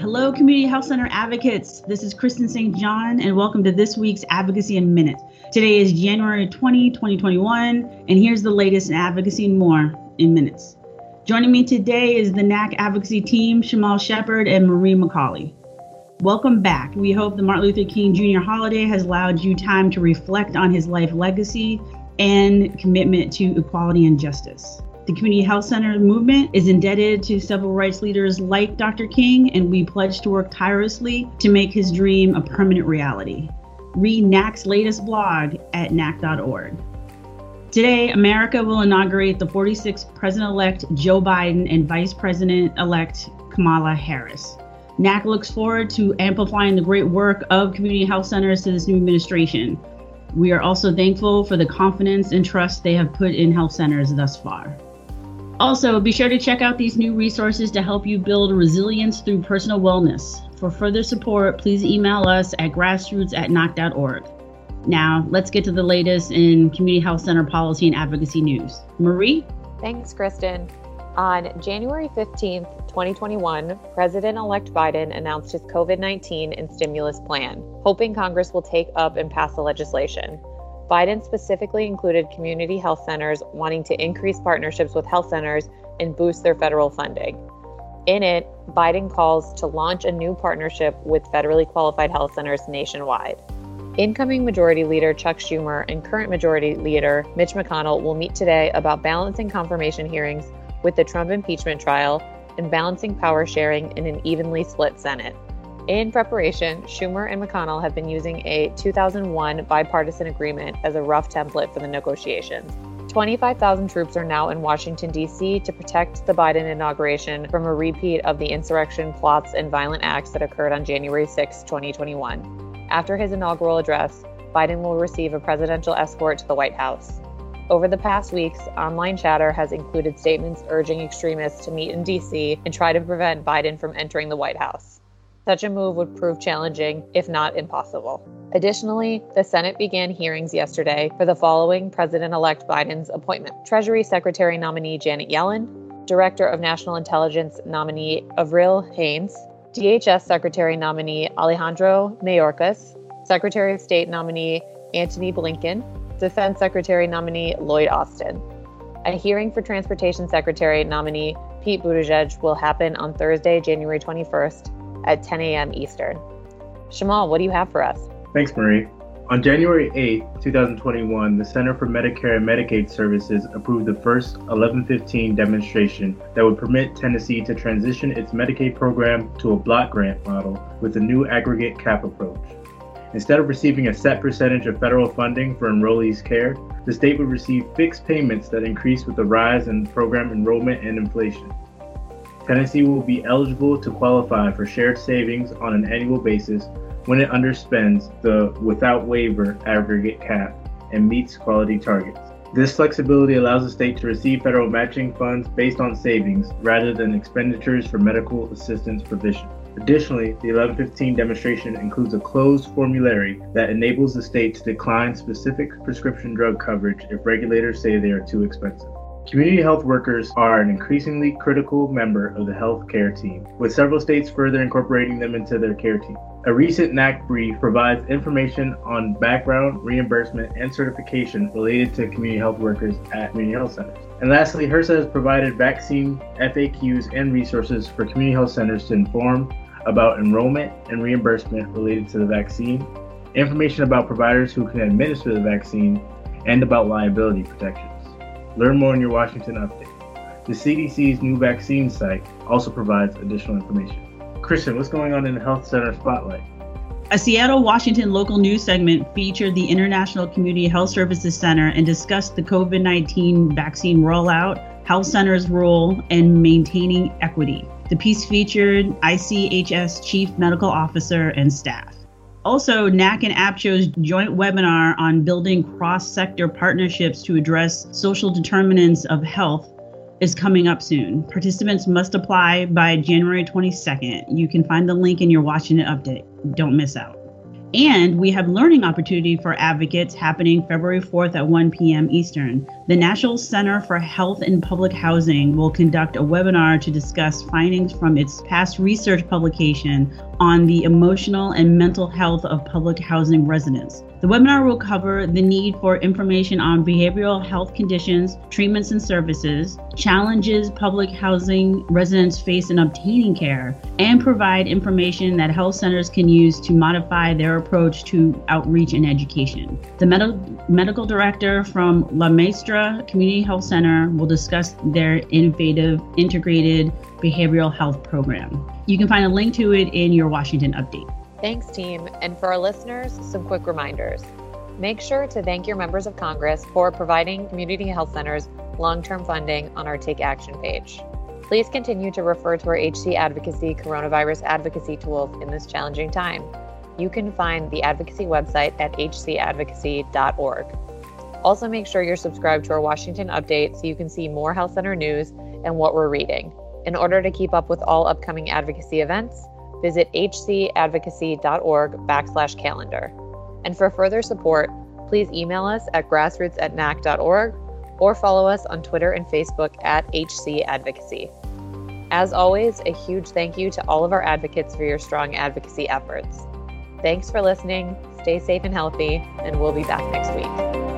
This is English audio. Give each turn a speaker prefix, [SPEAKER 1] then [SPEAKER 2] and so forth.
[SPEAKER 1] Hello, Community Health Center advocates. This is Kristen St. John, and welcome to this week's Advocacy in Minute. Today is January 20, 2021, and here's the latest in advocacy and more in minutes. Joining me today is the NACHC advocacy team, Shamal Shepard and Marie McCauley. Welcome back. We hope the Martin Luther King Jr. holiday has allowed you time to reflect on his life legacy and commitment to equality and justice. The Community Health Center movement is indebted to civil rights leaders like Dr. King, and we pledge to work tirelessly to make his dream a permanent reality. Read NACHC's latest blog at nachc.org. Today, America will inaugurate the 46th President elect Joe Biden and Vice President elect Kamala Harris. NAC looks forward to amplifying the great work of community health centers to this new administration. We are also thankful for the confidence and trust they have put in health centers thus far. Also, be sure to check out these new resources to help you build resilience through personal wellness. For further support, please email us at grassroots at nachc.org. Now, let's get to the latest in community health center policy and advocacy news. Marie?
[SPEAKER 2] Thanks, Kristen. On January 15th, 2021, President elect Biden announced his COVID 19 and stimulus plan, hoping Congress will take up and pass the legislation. Biden specifically included community health centers wanting to increase partnerships with health centers and boost their federal funding. In it, Biden calls to launch a new partnership with federally qualified health centers nationwide. Incoming Majority Leader Chuck Schumer and current Majority Leader Mitch McConnell will meet today about balancing confirmation hearings with the Trump impeachment trial and balancing power sharing in an evenly split Senate. In preparation, Schumer and McConnell have been using a 2001 bipartisan agreement as a rough template for the negotiations. 25,000 troops are now in Washington, D.C. to protect the Biden inauguration from a repeat of the insurrection plots and violent acts that occurred on January 6, 2021. After his inaugural address, Biden will receive a presidential escort to the White House. Over the past weeks, online chatter has included statements urging extremists to meet in D.C. and try to prevent Biden from entering the White House. Such a move would prove challenging, if not impossible. Additionally, the Senate began hearings yesterday for the following President elect Biden's appointment Treasury Secretary nominee Janet Yellen, Director of National Intelligence nominee Avril Haines, DHS Secretary nominee Alejandro Mayorkas, Secretary of State nominee Antony Blinken, Defense Secretary nominee Lloyd Austin. A hearing for Transportation Secretary nominee Pete Buttigieg will happen on Thursday, January 21st at 10 a.m. Eastern. Shamal, what do you have for us?
[SPEAKER 3] Thanks, Marie. On January 8, 2021, the Center for Medicare and Medicaid Services approved the first 1115 demonstration that would permit Tennessee to transition its Medicaid program to a block grant model with a new aggregate cap approach. Instead of receiving a set percentage of federal funding for enrollees' care, the state would receive fixed payments that increase with the rise in program enrollment and inflation. Tennessee will be eligible to qualify for shared savings on an annual basis when it underspends the without waiver aggregate cap and meets quality targets. This flexibility allows the state to receive federal matching funds based on savings rather than expenditures for medical assistance provision. Additionally, the 1115 demonstration includes a closed formulary that enables the state to decline specific prescription drug coverage if regulators say they are too expensive. Community health workers are an increasingly critical member of the health care team, with several states further incorporating them into their care team. A recent NACHC brief provides information on background, reimbursement, and certification related to community health workers at community health centers. And lastly, HRSA has provided vaccine FAQs and resources for community health centers to inform about enrollment and reimbursement related to the vaccine, information about providers who can administer the vaccine, and about liability protection. Learn more in your Washington update. The CDC's new vaccine site also provides additional information. Kristen, what's going on in the Health Center Spotlight?
[SPEAKER 1] A Seattle, Washington local news segment featured the International Community Health Services Center and discussed the COVID 19 vaccine rollout, health centers' role, and maintaining equity. The piece featured ICHS Chief Medical Officer and staff. Also, NACHC and AAPCHO's joint webinar on building cross sector partnerships to address social determinants of health is coming up soon. Participants must apply by January 22nd. You can find the link in your Washington update. Don't miss out. And we have learning opportunity for advocates happening February 4th at 1 p.m. Eastern. The National Center for Health and Public Housing will conduct a webinar to discuss findings from its past research publication on the emotional and mental health of public housing residents. The webinar will cover the need for information on behavioral health conditions, treatments and services, challenges public housing residents face in obtaining care, and provide information that health centers can use to modify their approach to outreach and education. The med- medical director from La Maestra Community Health Center will discuss their innovative integrated behavioral health program. You can find a link to it in your Washington update.
[SPEAKER 2] Thanks, team. And for our listeners, some quick reminders. Make sure to thank your members of Congress for providing community health centers long term funding on our Take Action page. Please continue to refer to our HC Advocacy coronavirus advocacy tools in this challenging time. You can find the advocacy website at hcadvocacy.org. Also, make sure you're subscribed to our Washington update so you can see more health center news and what we're reading. In order to keep up with all upcoming advocacy events, visit hcadvocacy.org backslash calendar. And for further support, please email us at grassroots at nachc.org or follow us on Twitter and Facebook at HC Advocacy. As always, a huge thank you to all of our advocates for your strong advocacy efforts. Thanks for listening, stay safe and healthy, and we'll be back next week.